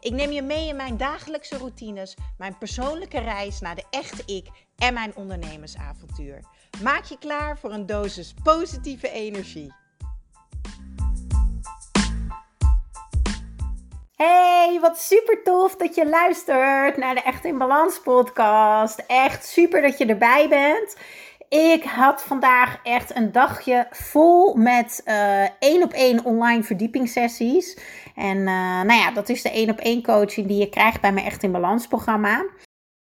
Ik neem je mee in mijn dagelijkse routines, mijn persoonlijke reis naar de echte ik en mijn ondernemersavontuur. Maak je klaar voor een dosis positieve energie. Hey, wat super tof dat je luistert naar de Echt in Balans podcast. Echt super dat je erbij bent. Ik had vandaag echt een dagje vol met uh, één op één online verdiepingssessies. En uh, nou ja, dat is de één op één coaching die je krijgt bij mijn Echt in Balans programma.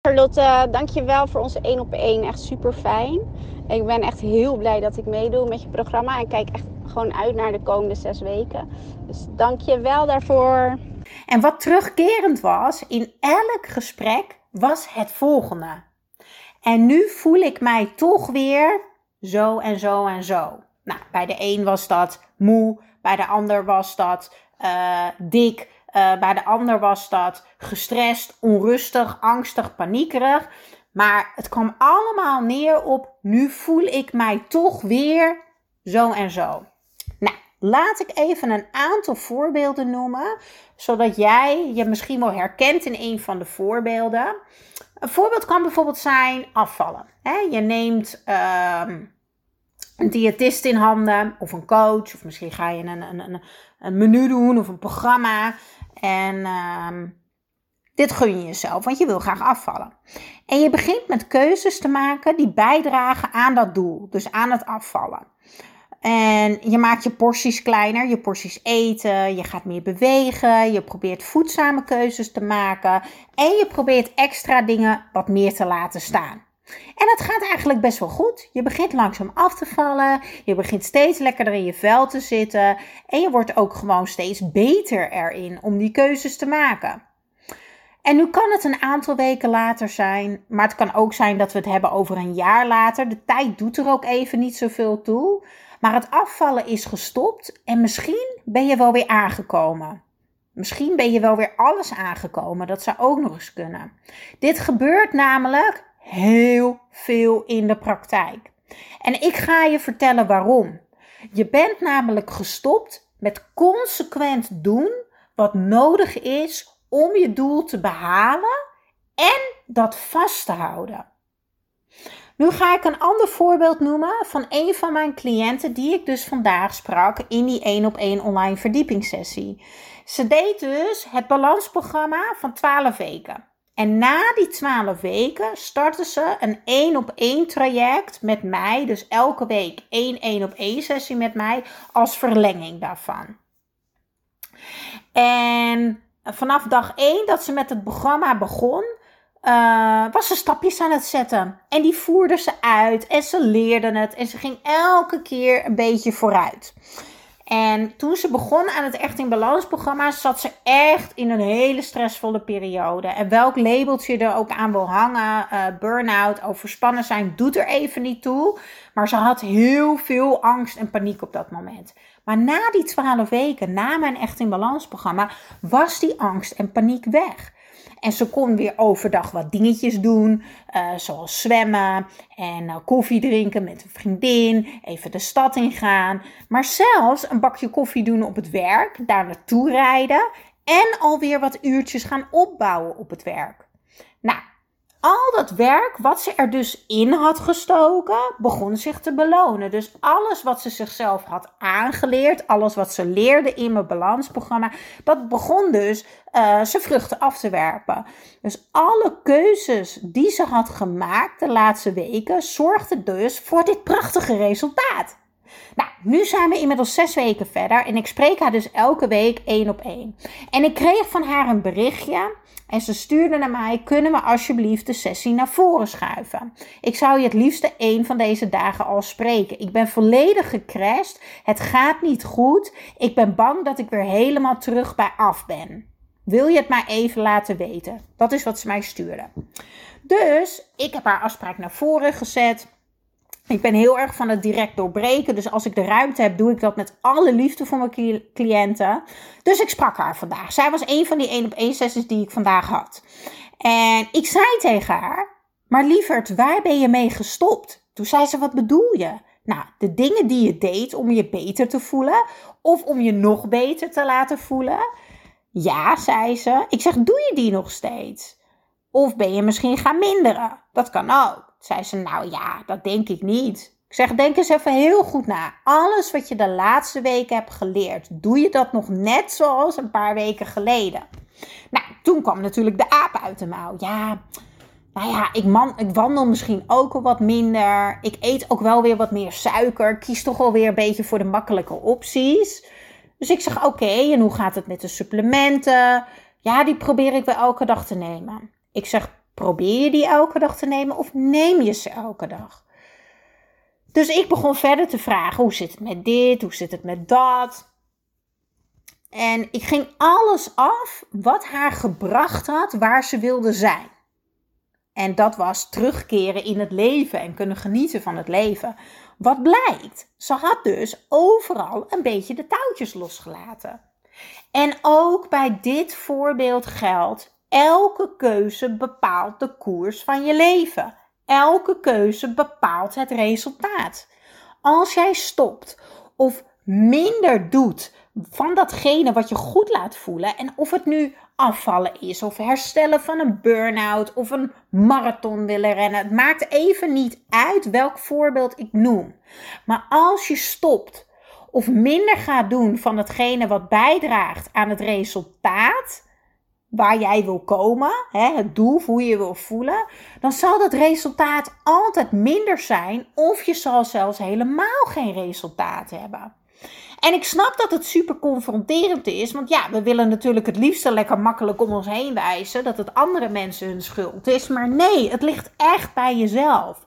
Charlotte, dankjewel voor onze één op één. Echt super fijn. Ik ben echt heel blij dat ik meedoe met je programma. En kijk echt gewoon uit naar de komende zes weken. Dus dank je wel daarvoor. En wat terugkerend was in elk gesprek was het volgende. En nu voel ik mij toch weer zo en zo en zo. Nou, bij de een was dat moe, bij de ander was dat uh, dik, uh, bij de ander was dat gestrest, onrustig, angstig, paniekerig. Maar het kwam allemaal neer op nu voel ik mij toch weer zo en zo. Nou, laat ik even een aantal voorbeelden noemen, zodat jij je misschien wel herkent in een van de voorbeelden. Een voorbeeld kan bijvoorbeeld zijn afvallen. Je neemt ehm, een diëtist in handen of een coach, of misschien ga je een, een, een, een menu doen of een programma. En ehm, dit gun je jezelf, want je wil graag afvallen. En je begint met keuzes te maken die bijdragen aan dat doel, dus aan het afvallen. En je maakt je porties kleiner, je porties eten, je gaat meer bewegen, je probeert voedzame keuzes te maken en je probeert extra dingen wat meer te laten staan. En het gaat eigenlijk best wel goed. Je begint langzaam af te vallen, je begint steeds lekkerder in je vel te zitten en je wordt ook gewoon steeds beter erin om die keuzes te maken. En nu kan het een aantal weken later zijn, maar het kan ook zijn dat we het hebben over een jaar later. De tijd doet er ook even niet zoveel toe. Maar het afvallen is gestopt en misschien ben je wel weer aangekomen. Misschien ben je wel weer alles aangekomen. Dat zou ook nog eens kunnen. Dit gebeurt namelijk heel veel in de praktijk. En ik ga je vertellen waarom. Je bent namelijk gestopt met consequent doen wat nodig is om je doel te behalen en dat vast te houden. Nu ga ik een ander voorbeeld noemen van een van mijn cliënten die ik dus vandaag sprak in die 1 op 1 online verdiepingssessie. Ze deed dus het balansprogramma van 12 weken. En na die 12 weken startte ze een 1 op 1 traject met mij. Dus elke week één 1 op 1 sessie met mij als verlenging daarvan. En vanaf dag 1 dat ze met het programma begon, uh, was ze stapjes aan het zetten. En die voerde ze uit en ze leerde het en ze ging elke keer een beetje vooruit. En toen ze begon aan het Echt in Balans programma, zat ze echt in een hele stressvolle periode. En welk labeltje er ook aan wil hangen, uh, burn-out, overspannen zijn, doet er even niet toe. Maar ze had heel veel angst en paniek op dat moment. Maar na die twaalf weken, na mijn Echt in Balans programma, was die angst en paniek weg. En ze kon weer overdag wat dingetjes doen, uh, zoals zwemmen en uh, koffie drinken met een vriendin, even de stad ingaan. Maar zelfs een bakje koffie doen op het werk, daar naartoe rijden en alweer wat uurtjes gaan opbouwen op het werk. Nou, al dat werk wat ze er dus in had gestoken, begon zich te belonen. Dus alles wat ze zichzelf had aangeleerd, alles wat ze leerde in mijn balansprogramma, dat begon dus uh, zijn vruchten af te werpen. Dus alle keuzes die ze had gemaakt de laatste weken, zorgden dus voor dit prachtige resultaat. Nou, nu zijn we inmiddels zes weken verder en ik spreek haar dus elke week één op één. En ik kreeg van haar een berichtje en ze stuurde naar mij: Kunnen we alsjeblieft de sessie naar voren schuiven? Ik zou je het liefste één van deze dagen al spreken. Ik ben volledig gecrashed. Het gaat niet goed. Ik ben bang dat ik weer helemaal terug bij af ben. Wil je het maar even laten weten? Dat is wat ze mij stuurde. Dus ik heb haar afspraak naar voren gezet. Ik ben heel erg van het direct doorbreken. Dus als ik de ruimte heb, doe ik dat met alle liefde voor mijn cliënten. Dus ik sprak haar vandaag. Zij was een van die 1 op 1 sessies die ik vandaag had. En ik zei tegen haar: Maar lieverd, waar ben je mee gestopt? Toen zei ze: Wat bedoel je? Nou, de dingen die je deed om je beter te voelen of om je nog beter te laten voelen. Ja, zei ze. Ik zeg: Doe je die nog steeds? Of ben je misschien gaan minderen? Dat kan ook. Zei ze, nou ja, dat denk ik niet. Ik zeg, denk eens even heel goed na. Alles wat je de laatste weken hebt geleerd, doe je dat nog net zoals een paar weken geleden? Nou, toen kwam natuurlijk de aap uit de mouw. Ja, nou ja, ik, man, ik wandel misschien ook al wat minder. Ik eet ook wel weer wat meer suiker. Ik kies toch wel weer een beetje voor de makkelijke opties. Dus ik zeg, oké, en hoe gaat het met de supplementen? Ja, die probeer ik wel elke dag te nemen. Ik zeg, Probeer je die elke dag te nemen of neem je ze elke dag? Dus ik begon verder te vragen: hoe zit het met dit? Hoe zit het met dat? En ik ging alles af wat haar gebracht had waar ze wilde zijn. En dat was terugkeren in het leven en kunnen genieten van het leven. Wat blijkt? Ze had dus overal een beetje de touwtjes losgelaten. En ook bij dit voorbeeld geldt: Elke keuze bepaalt de koers van je leven. Elke keuze bepaalt het resultaat. Als jij stopt of minder doet van datgene wat je goed laat voelen, en of het nu afvallen is, of herstellen van een burn-out, of een marathon willen rennen, het maakt even niet uit welk voorbeeld ik noem. Maar als je stopt of minder gaat doen van hetgene wat bijdraagt aan het resultaat, waar jij wil komen, hè, het doel hoe je wil voelen, dan zal dat resultaat altijd minder zijn of je zal zelfs helemaal geen resultaat hebben. En ik snap dat het super confronterend is, want ja, we willen natuurlijk het liefste lekker makkelijk om ons heen wijzen dat het andere mensen hun schuld is, maar nee, het ligt echt bij jezelf.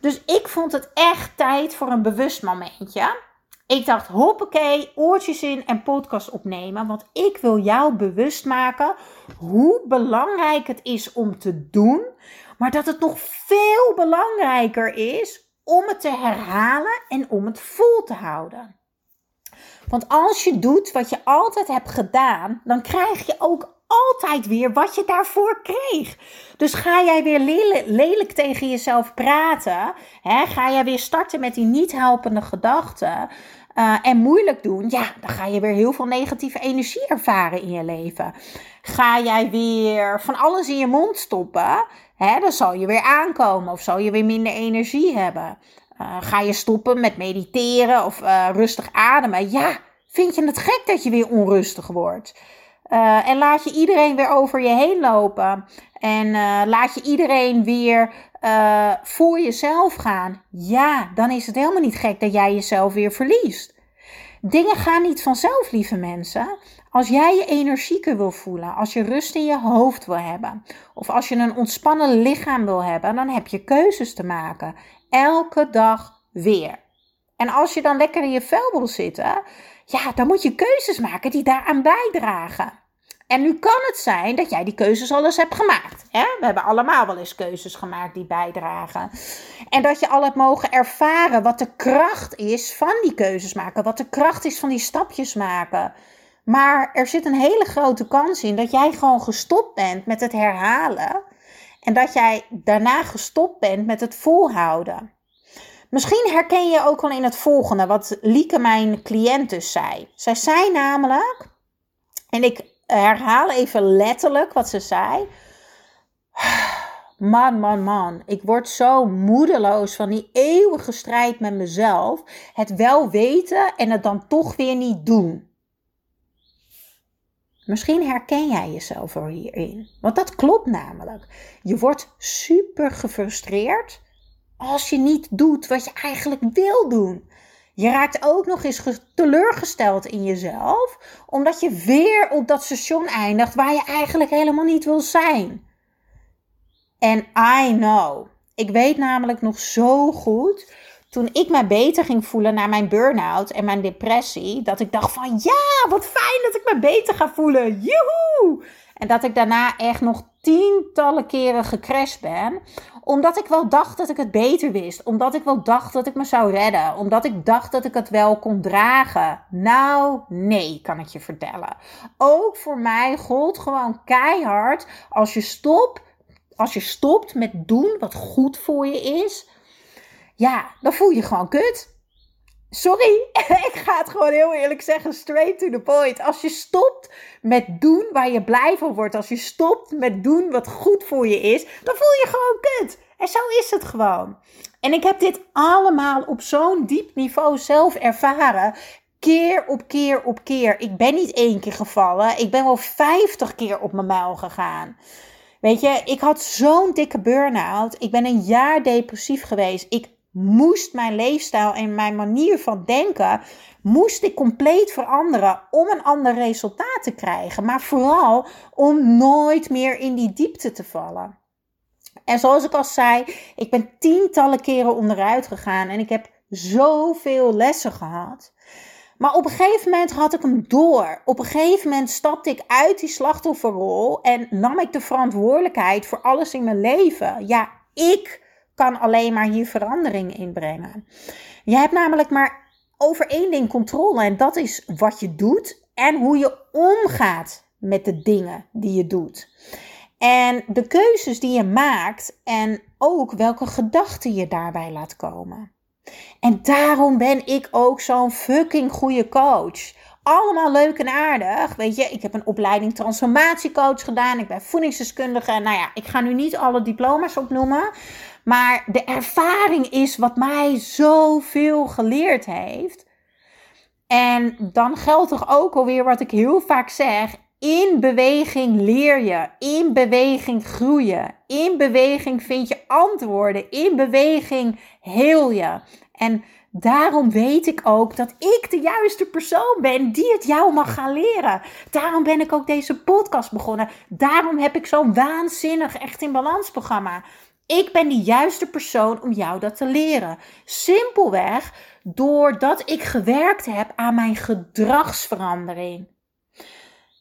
Dus ik vond het echt tijd voor een bewust momentje. Ik dacht, hoppakee, oortjes in en podcast opnemen. Want ik wil jou bewust maken hoe belangrijk het is om te doen. Maar dat het nog veel belangrijker is om het te herhalen en om het vol te houden. Want als je doet wat je altijd hebt gedaan, dan krijg je ook altijd weer wat je daarvoor kreeg. Dus ga jij weer lelijk, tegen jezelf praten, hè, ga jij weer starten met die niet helpende gedachten uh, en moeilijk doen, ja, dan ga je weer heel veel negatieve energie ervaren in je leven. Ga jij weer van alles in je mond stoppen, hè, dan zal je weer aankomen of zal je weer minder energie hebben. Uh, ga je stoppen met mediteren of uh, rustig ademen, ja, vind je het gek dat je weer onrustig wordt. Uh, en laat je iedereen weer over je heen lopen. En uh, laat je iedereen weer uh, voor jezelf gaan. Ja, dan is het helemaal niet gek dat jij jezelf weer verliest. Dingen gaan niet vanzelf, lieve mensen. Als jij je energieker wil voelen, als je rust in je hoofd wil hebben, of als je een ontspannen lichaam wil hebben, dan heb je keuzes te maken. Elke dag weer. En als je dan lekker in je vel wil zitten, ja, dan moet je keuzes maken die daaraan bijdragen. En nu kan het zijn dat jij die keuzes al eens hebt gemaakt. Hè? We hebben allemaal wel eens keuzes gemaakt die bijdragen. En dat je al hebt mogen ervaren wat de kracht is van die keuzes maken. Wat de kracht is van die stapjes maken. Maar er zit een hele grote kans in dat jij gewoon gestopt bent met het herhalen. En dat jij daarna gestopt bent met het volhouden. Misschien herken je ook wel in het volgende wat Lieke, mijn cliënt, dus zei. Zij zei namelijk, en ik herhaal even letterlijk wat ze zei. Man, man, man. Ik word zo moedeloos van die eeuwige strijd met mezelf. Het wel weten en het dan toch weer niet doen. Misschien herken jij jezelf er hierin. Want dat klopt namelijk. Je wordt super gefrustreerd als je niet doet wat je eigenlijk wil doen. Je raakt ook nog eens teleurgesteld in jezelf, omdat je weer op dat station eindigt waar je eigenlijk helemaal niet wil zijn. En I know. Ik weet namelijk nog zo goed, toen ik me beter ging voelen na mijn burn-out en mijn depressie, dat ik dacht van ja, wat fijn dat ik me beter ga voelen. Joehoe! En dat ik daarna echt nog tientallen keren gecrashed ben. Omdat ik wel dacht dat ik het beter wist. Omdat ik wel dacht dat ik me zou redden. Omdat ik dacht dat ik het wel kon dragen. Nou, nee, kan ik je vertellen. Ook voor mij gold gewoon keihard. Als je stopt, als je stopt met doen wat goed voor je is. Ja, dan voel je gewoon kut. Sorry, ik ga het gewoon heel eerlijk zeggen, straight to the point. Als je stopt met doen waar je blij van wordt, als je stopt met doen wat goed voor je is, dan voel je gewoon kut. En zo is het gewoon. En ik heb dit allemaal op zo'n diep niveau zelf ervaren. Keer op keer op keer. Ik ben niet één keer gevallen. Ik ben wel vijftig keer op mijn muil gegaan. Weet je, ik had zo'n dikke burn-out. Ik ben een jaar depressief geweest. Ik moest mijn leefstijl en mijn manier van denken, moest ik compleet veranderen om een ander resultaat te krijgen. Maar vooral om nooit meer in die diepte te vallen. En zoals ik al zei, ik ben tientallen keren onderuit gegaan en ik heb zoveel lessen gehad. Maar op een gegeven moment had ik hem door. Op een gegeven moment stapte ik uit die slachtofferrol en nam ik de verantwoordelijkheid voor alles in mijn leven. Ja, ik kan alleen maar hier verandering in brengen. Je hebt namelijk maar over één ding controle en dat is wat je doet en hoe je omgaat met de dingen die je doet. En de keuzes die je maakt en ook welke gedachten je daarbij laat komen. En daarom ben ik ook zo'n fucking goede coach. Allemaal leuk en aardig. Weet je, ik heb een opleiding transformatiecoach gedaan. Ik ben voedingsdeskundige. Nou ja, ik ga nu niet alle diploma's opnoemen. Maar de ervaring is wat mij zoveel geleerd heeft. En dan geldt toch ook alweer wat ik heel vaak zeg. In beweging leer je. In beweging groeien. In beweging vind je antwoorden. In beweging heel je. En daarom weet ik ook dat ik de juiste persoon ben die het jou mag gaan leren. Daarom ben ik ook deze podcast begonnen. Daarom heb ik zo'n waanzinnig echt in balans programma. Ik ben de juiste persoon om jou dat te leren. Simpelweg doordat ik gewerkt heb aan mijn gedragsverandering.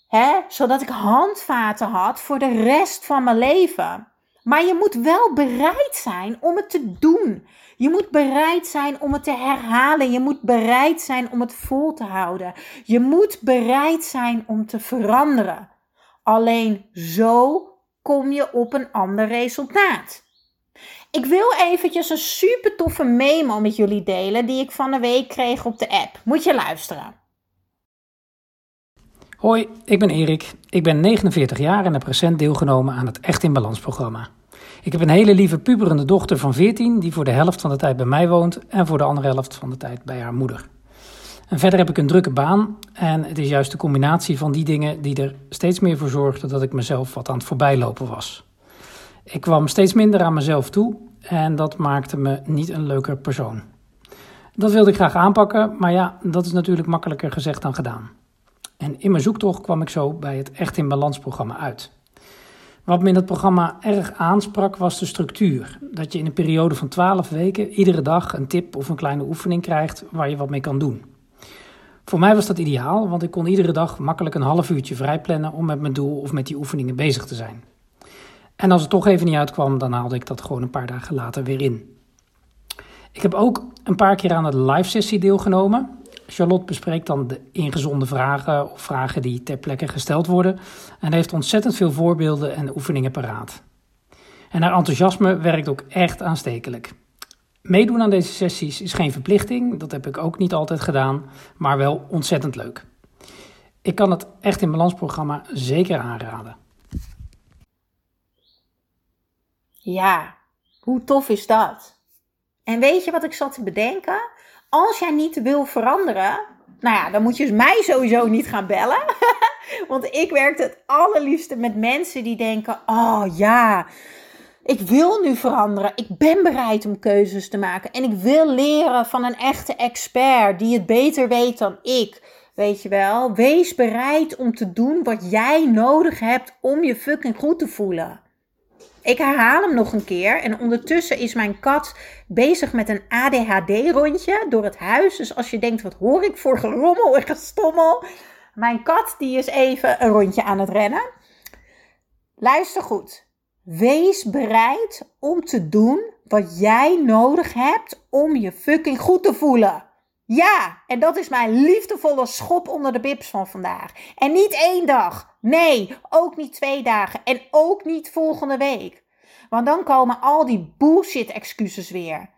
He, zodat ik handvaten had voor de rest van mijn leven. Maar je moet wel bereid zijn om het te doen. Je moet bereid zijn om het te herhalen. Je moet bereid zijn om het vol te houden. Je moet bereid zijn om te veranderen. Alleen zo kom je op een ander resultaat. Ik wil eventjes een super toffe memo met jullie delen die ik van de week kreeg op de app. Moet je luisteren. Hoi, ik ben Erik. Ik ben 49 jaar en heb recent deelgenomen aan het Echt in Balans programma. Ik heb een hele lieve puberende dochter van 14 die voor de helft van de tijd bij mij woont en voor de andere helft van de tijd bij haar moeder. En verder heb ik een drukke baan en het is juist de combinatie van die dingen die er steeds meer voor zorgde dat ik mezelf wat aan het voorbijlopen was. Ik kwam steeds minder aan mezelf toe en dat maakte me niet een leuker persoon. Dat wilde ik graag aanpakken, maar ja, dat is natuurlijk makkelijker gezegd dan gedaan. En in mijn zoektocht kwam ik zo bij het Echt in Balans programma uit. Wat me in het programma erg aansprak was de structuur. Dat je in een periode van 12 weken iedere dag een tip of een kleine oefening krijgt waar je wat mee kan doen. Voor mij was dat ideaal, want ik kon iedere dag makkelijk een half uurtje vrijplannen om met mijn doel of met die oefeningen bezig te zijn. En als het toch even niet uitkwam, dan haalde ik dat gewoon een paar dagen later weer in. Ik heb ook een paar keer aan de live sessie deelgenomen. Charlotte bespreekt dan de ingezonde vragen of vragen die ter plekke gesteld worden en heeft ontzettend veel voorbeelden en oefeningen paraat. En haar enthousiasme werkt ook echt aanstekelijk. Meedoen aan deze sessies is geen verplichting, dat heb ik ook niet altijd gedaan, maar wel ontzettend leuk. Ik kan het echt in balansprogramma zeker aanraden. Ja, hoe tof is dat? En weet je wat ik zat te bedenken? Als jij niet wil veranderen, nou ja, dan moet je mij sowieso niet gaan bellen. Want ik werk het allerliefste met mensen die denken: oh ja, ik wil nu veranderen. Ik ben bereid om keuzes te maken. En ik wil leren van een echte expert die het beter weet dan ik. Weet je wel, wees bereid om te doen wat jij nodig hebt om je fucking goed te voelen. Ik herhaal hem nog een keer. En ondertussen is mijn kat bezig met een ADHD-rondje door het huis. Dus als je denkt, wat hoor ik voor gerommel en gestommel? Mijn kat die is even een rondje aan het rennen. Luister goed. Wees bereid om te doen wat jij nodig hebt om je fucking goed te voelen. Ja, en dat is mijn liefdevolle schop onder de bips van vandaag. En niet één dag. Nee, ook niet twee dagen. En ook niet volgende week. Want dan komen al die bullshit excuses weer.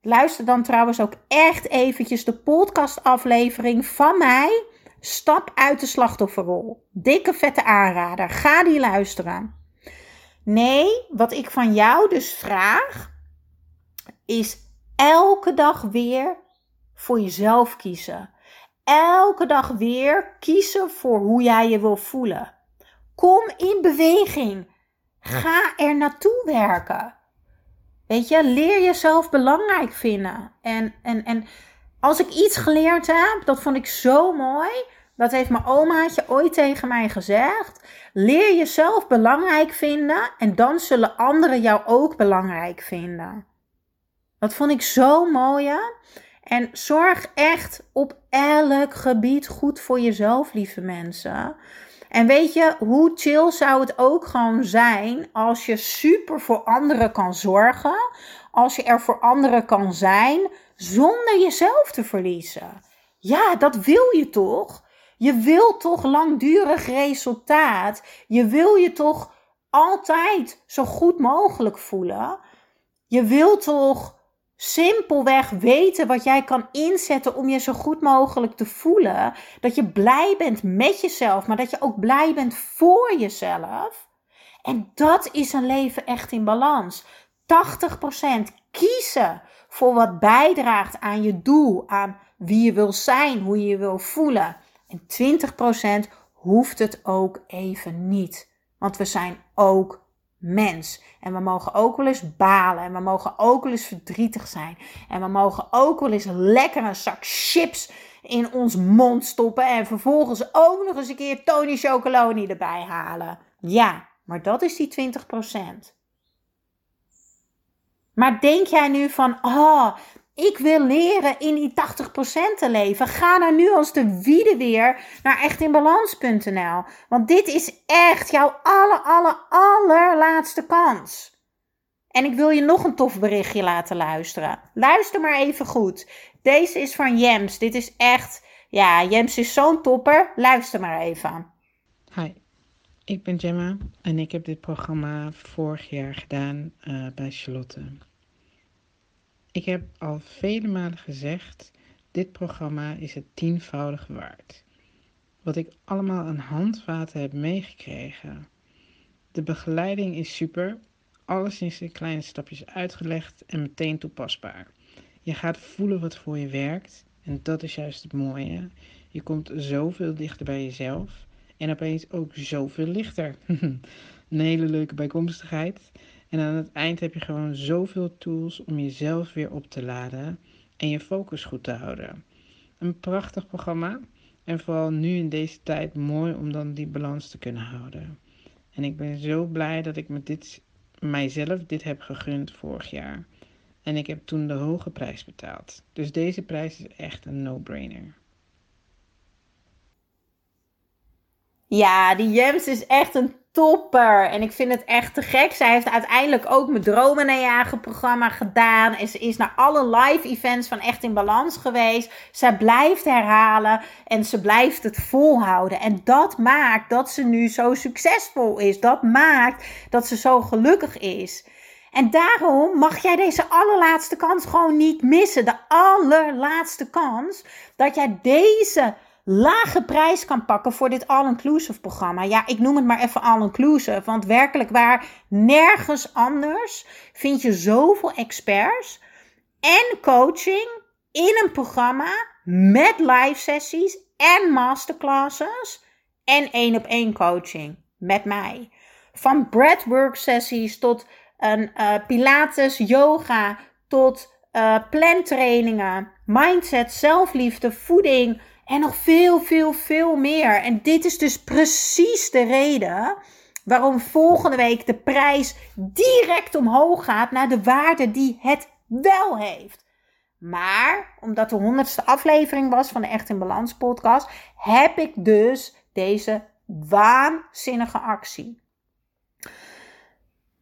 Luister dan trouwens ook echt eventjes de podcastaflevering van mij. Stap uit de slachtofferrol. Dikke vette aanrader. Ga die luisteren. Nee, wat ik van jou dus vraag, is elke dag weer voor jezelf kiezen. Elke dag weer kiezen voor hoe jij je wil voelen. Kom in beweging. Ga er naartoe werken. Weet je, leer jezelf belangrijk vinden. En, en, en als ik iets geleerd heb, dat vond ik zo mooi. Dat heeft mijn omaatje ooit tegen mij gezegd. Leer jezelf belangrijk vinden en dan zullen anderen jou ook belangrijk vinden. Dat vond ik zo mooi. En zorg echt op elk gebied goed voor jezelf, lieve mensen. En weet je, hoe chill zou het ook gewoon zijn als je super voor anderen kan zorgen, als je er voor anderen kan zijn, zonder jezelf te verliezen. Ja, dat wil je toch? Je wil toch langdurig resultaat? Je wil je toch altijd zo goed mogelijk voelen? Je wil toch simpelweg weten wat jij kan inzetten om je zo goed mogelijk te voelen. Dat je blij bent met jezelf, maar dat je ook blij bent voor jezelf. En dat is een leven echt in balans. 80% kiezen voor wat bijdraagt aan je doel, aan wie je wil zijn, hoe je je wil voelen. En 20% hoeft het ook even niet. Want we zijn ook mens. En we mogen ook wel eens balen. En we mogen ook wel eens verdrietig zijn. En we mogen ook wel eens lekker een zak chips in ons mond stoppen. En vervolgens ook nog eens een keer Tony Chocoloni erbij halen. Ja, maar dat is die 20%. Maar denk jij nu van, oh, ik wil leren in die 80% te leven. Ga dan nu als de wiede weer naar echtinbalans.nl. Want dit is echt jouw aller, aller, allerlaatste kans. En ik wil je nog een tof berichtje laten luisteren. Luister maar even goed. Deze is van Jems. Dit is echt, ja, Jems is zo'n topper. Luister maar even. Hi, ik ben Gemma en ik heb dit programma vorig jaar gedaan uh, bij Charlotte. Ik heb al vele malen gezegd, dit programma is het tienvoudig waard. Wat ik allemaal aan handvaten heb meegekregen. De begeleiding is super, alles is in kleine stapjes uitgelegd en meteen toepasbaar. Je gaat voelen wat voor je werkt en dat is juist het mooie. Je komt zoveel dichter bij jezelf en opeens ook zoveel lichter. Een hele leuke bijkomstigheid. En aan het eind heb je gewoon zoveel tools om jezelf weer op te laden en je focus goed te houden. Een prachtig programma en vooral nu in deze tijd mooi om dan die balans te kunnen houden. En ik ben zo blij dat ik met dit, mijzelf dit heb gegund vorig jaar. En ik heb toen de hoge prijs betaald. Dus deze prijs is echt een no-brainer. Ja, die Jems is echt een topper. En ik vind het echt te gek. Zij heeft uiteindelijk ook mijn Dromen Jagen programma gedaan. En ze is naar alle live events van Echt in Balans geweest. Zij blijft herhalen en ze blijft het volhouden. En dat maakt dat ze nu zo succesvol is. Dat maakt dat ze zo gelukkig is. En daarom mag jij deze allerlaatste kans gewoon niet missen. De allerlaatste kans dat jij deze lage prijs kan pakken voor dit all-inclusive programma. Ja, ik noem het maar even all-inclusive, want werkelijk waar, nergens anders vind je zoveel experts en coaching in een programma met live sessies en masterclasses en één op één coaching met mij. Van breathwork sessies tot een uh, pilates, yoga, tot uh, plantrainingen, mindset, zelfliefde, voeding, en nog veel, veel, veel meer. En dit is dus precies de reden waarom volgende week de prijs direct omhoog gaat naar de waarde die het wel heeft. Maar omdat de honderdste aflevering was van de Echt in Balans podcast, heb ik dus deze waanzinnige actie.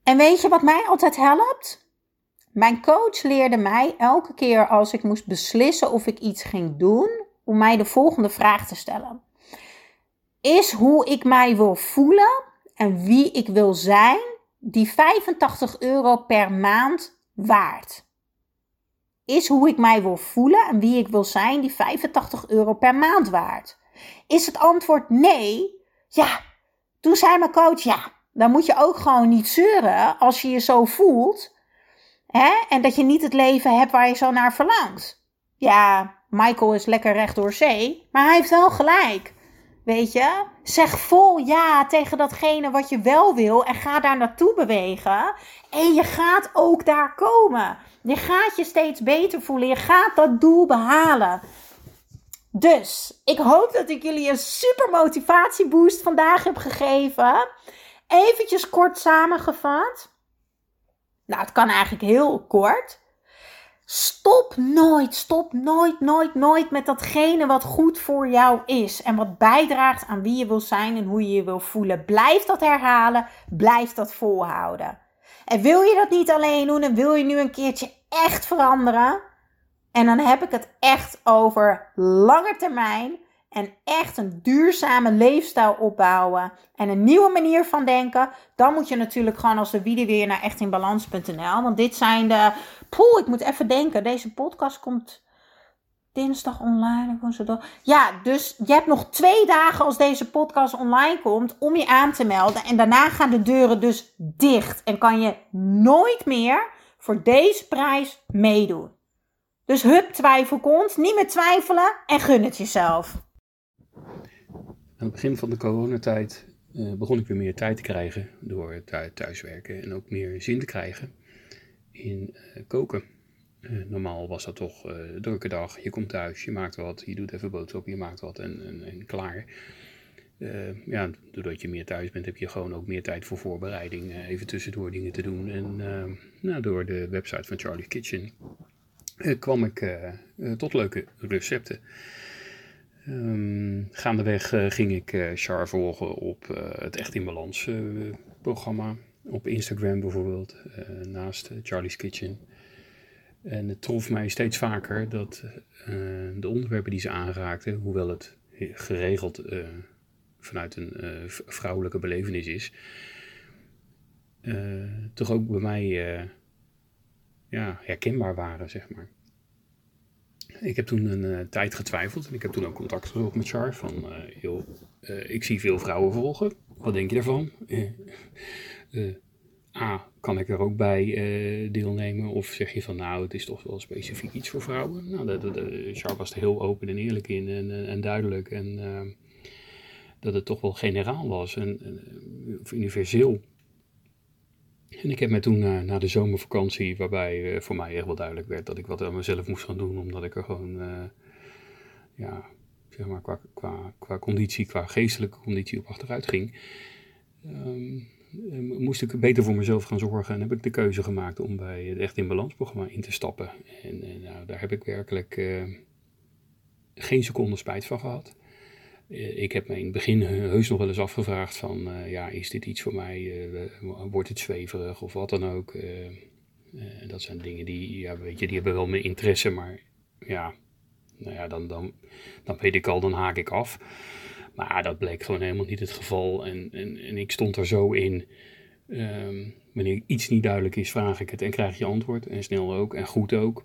En weet je wat mij altijd helpt? Mijn coach leerde mij elke keer als ik moest beslissen of ik iets ging doen, om mij de volgende vraag te stellen. Is hoe ik mij wil voelen en wie ik wil zijn, die 85 euro per maand waard? Is hoe ik mij wil voelen en wie ik wil zijn, die 85 euro per maand waard? Is het antwoord nee? Ja, toen zei mijn coach, ja, dan moet je ook gewoon niet zeuren als je je zo voelt. Hè? En dat je niet het leven hebt waar je zo naar verlangt. Ja, Michael is lekker recht door zee, maar hij heeft wel gelijk. Weet je? Zeg vol ja tegen datgene wat je wel wil en ga daar naartoe bewegen. En je gaat ook daar komen. Je gaat je steeds beter voelen. Je gaat dat doel behalen. Dus ik hoop dat ik jullie een super motivatieboost vandaag heb gegeven. Eventjes kort samengevat. Nou, het kan eigenlijk heel kort. Stop nooit, stop nooit, nooit, nooit met datgene wat goed voor jou is. En wat bijdraagt aan wie je wil zijn en hoe je je wil voelen. Blijf dat herhalen, blijf dat volhouden. En wil je dat niet alleen doen en wil je nu een keertje echt veranderen? En dan heb ik het echt over lange termijn en echt een duurzame leefstijl opbouwen en een nieuwe manier van denken, dan moet je natuurlijk gewoon als de video weer naar echtinbalans.nl. Want dit zijn de. Poeh, ik moet even denken. Deze podcast komt dinsdag online. Ja, dus je hebt nog twee dagen als deze podcast online komt om je aan te melden. En daarna gaan de deuren dus dicht. En kan je nooit meer voor deze prijs meedoen. Dus hup, twijfelkont. Niet meer twijfelen en gun het jezelf. Aan het begin van de coronatijd uh, begon ik weer meer tijd te krijgen door thuiswerken en ook meer zin te krijgen in uh, koken. Uh, normaal was dat toch een drukke dag. Je komt thuis, je maakt wat, je doet even boodschappen, je maakt wat en, en, en klaar. ja, doordat je meer thuis bent, heb je gewoon ook meer tijd voor voorbereiding. even tussendoor dingen te doen. En nou, door de website van Charlie's Kitchen kwam ik tot leuke recepten. Um, gaandeweg uh, ging ik uh, Char volgen op uh, het Echt in Balans programma. Op Instagram bijvoorbeeld, naast Charlie's Kitchen. En het trof mij steeds vaker dat de onderwerpen die ze aanraakten, hoewel het geregeld vanuit een vrouwelijke belevenis is, toch ook bij mij ja, herkenbaar waren, zeg maar. Ik heb toen een uh, tijd getwijfeld en ik heb toen ook contact gezocht met Char. Van, uh, joh, uh, ik zie veel vrouwen volgen. Wat denk je daarvan? A, kan ik er ook bij deelnemen? Of zeg je van, nou, het is toch wel specifiek iets voor vrouwen? Nou, Char was er heel open en eerlijk in en, en duidelijk. En dat het toch wel generaal was en, of universeel. En ik heb me toen uh, na de zomervakantie, waarbij uh, voor mij echt wel duidelijk werd dat ik wat aan mezelf moest gaan doen, omdat ik er gewoon, uh, ja, zeg maar, qua, qua, qua conditie, qua geestelijke conditie op achteruit ging, um, moest ik beter voor mezelf gaan zorgen en heb ik de keuze gemaakt om bij het Echt in Balans programma in te stappen. En nou, daar heb ik werkelijk geen seconde spijt van gehad. Eh, ik heb me in het begin heus nog wel eens afgevraagd van, uh, ja, is dit iets voor mij? Uh, wordt het zweverig of wat dan ook? dat zijn dingen die, ja, weet je, die hebben wel mijn interesse, maar ja, nou ja, dan, dan, dan weet ik al, dan haak ik af. Maar dat bleek gewoon helemaal niet het geval en, en, en ik stond er zo in. Um, wanneer iets niet duidelijk is, vraag ik het en krijg je antwoord. En snel ook en goed ook.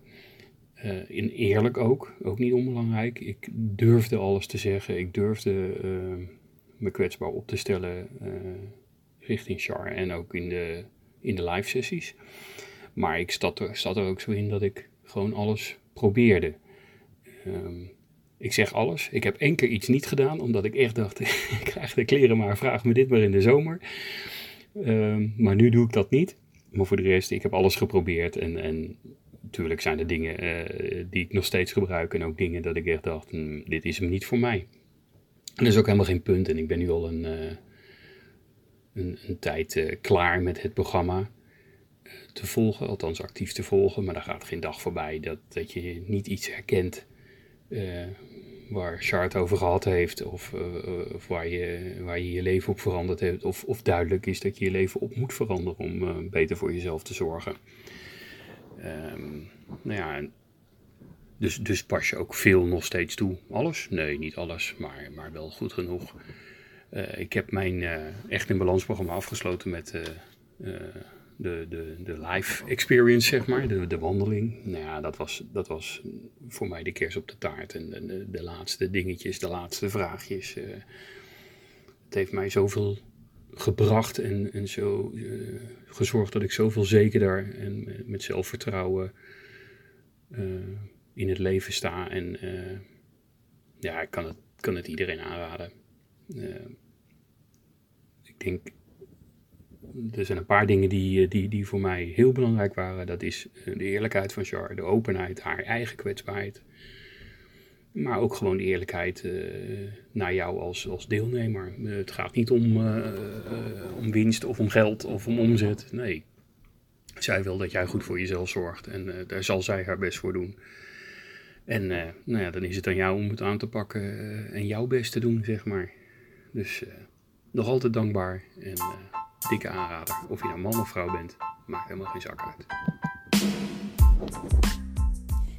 Uh, in eerlijk ook, ook niet onbelangrijk. Ik durfde alles te zeggen. Ik durfde uh, me kwetsbaar op te stellen uh, richting Char en ook in de, in de live sessies. Maar ik zat er, zat er ook zo in dat ik gewoon alles probeerde. Um, ik zeg alles. Ik heb één keer iets niet gedaan, omdat ik echt dacht, ik krijg de kleren maar, vraag me dit maar in de zomer. Um, maar nu doe ik dat niet. Maar voor de rest, ik heb alles geprobeerd en, en natuurlijk zijn er dingen uh, die ik nog steeds gebruik en ook dingen dat ik echt dacht, hm, dit is hem niet voor mij. En dat is ook helemaal geen punt en ik ben nu al een, uh, een, een, tijd uh, klaar met het programma te volgen, althans actief te volgen, maar daar gaat geen dag voorbij dat, dat je niet iets herkent waar Chart over gehad heeft, of, of, waar, je, waar je je leven op veranderd hebt, of, of duidelijk is dat je je leven op moet veranderen om beter voor jezelf te zorgen. Um, nou ja, dus, dus pas je ook veel nog steeds toe. Alles? Nee, niet alles, maar, maar wel goed genoeg. Uh, ik heb mijn uh, Echt in Balans programma afgesloten met uh, de, de, de live experience, zeg maar, de, de wandeling. Nou ja, dat was, dat was voor mij de kers op de taart. En de, de, laatste dingetjes, de laatste vraagjes. het heeft mij zoveel gebracht en, en zo gezorgd dat ik zoveel zekerder en met zelfvertrouwen in het leven sta. En uh, ja, ik kan het, kan het iedereen aanraden. Ik denk, er zijn een paar dingen die, eh, die, die voor mij heel belangrijk waren. Dat is de eerlijkheid van Char, de openheid, haar eigen kwetsbaarheid. Maar ook gewoon de eerlijkheid uh, naar jou als, als deelnemer. het gaat niet om, uh, om winst of om geld of om omzet. Nee, zij wil dat jij goed voor jezelf zorgt en daar zal zij haar best voor doen. En nou ja, dan is het aan jou om het aan te pakken en jouw best te doen, zeg maar. Dus nog altijd dankbaar en dikke aanrader. Of je nou man of vrouw bent, maakt helemaal geen zak uit.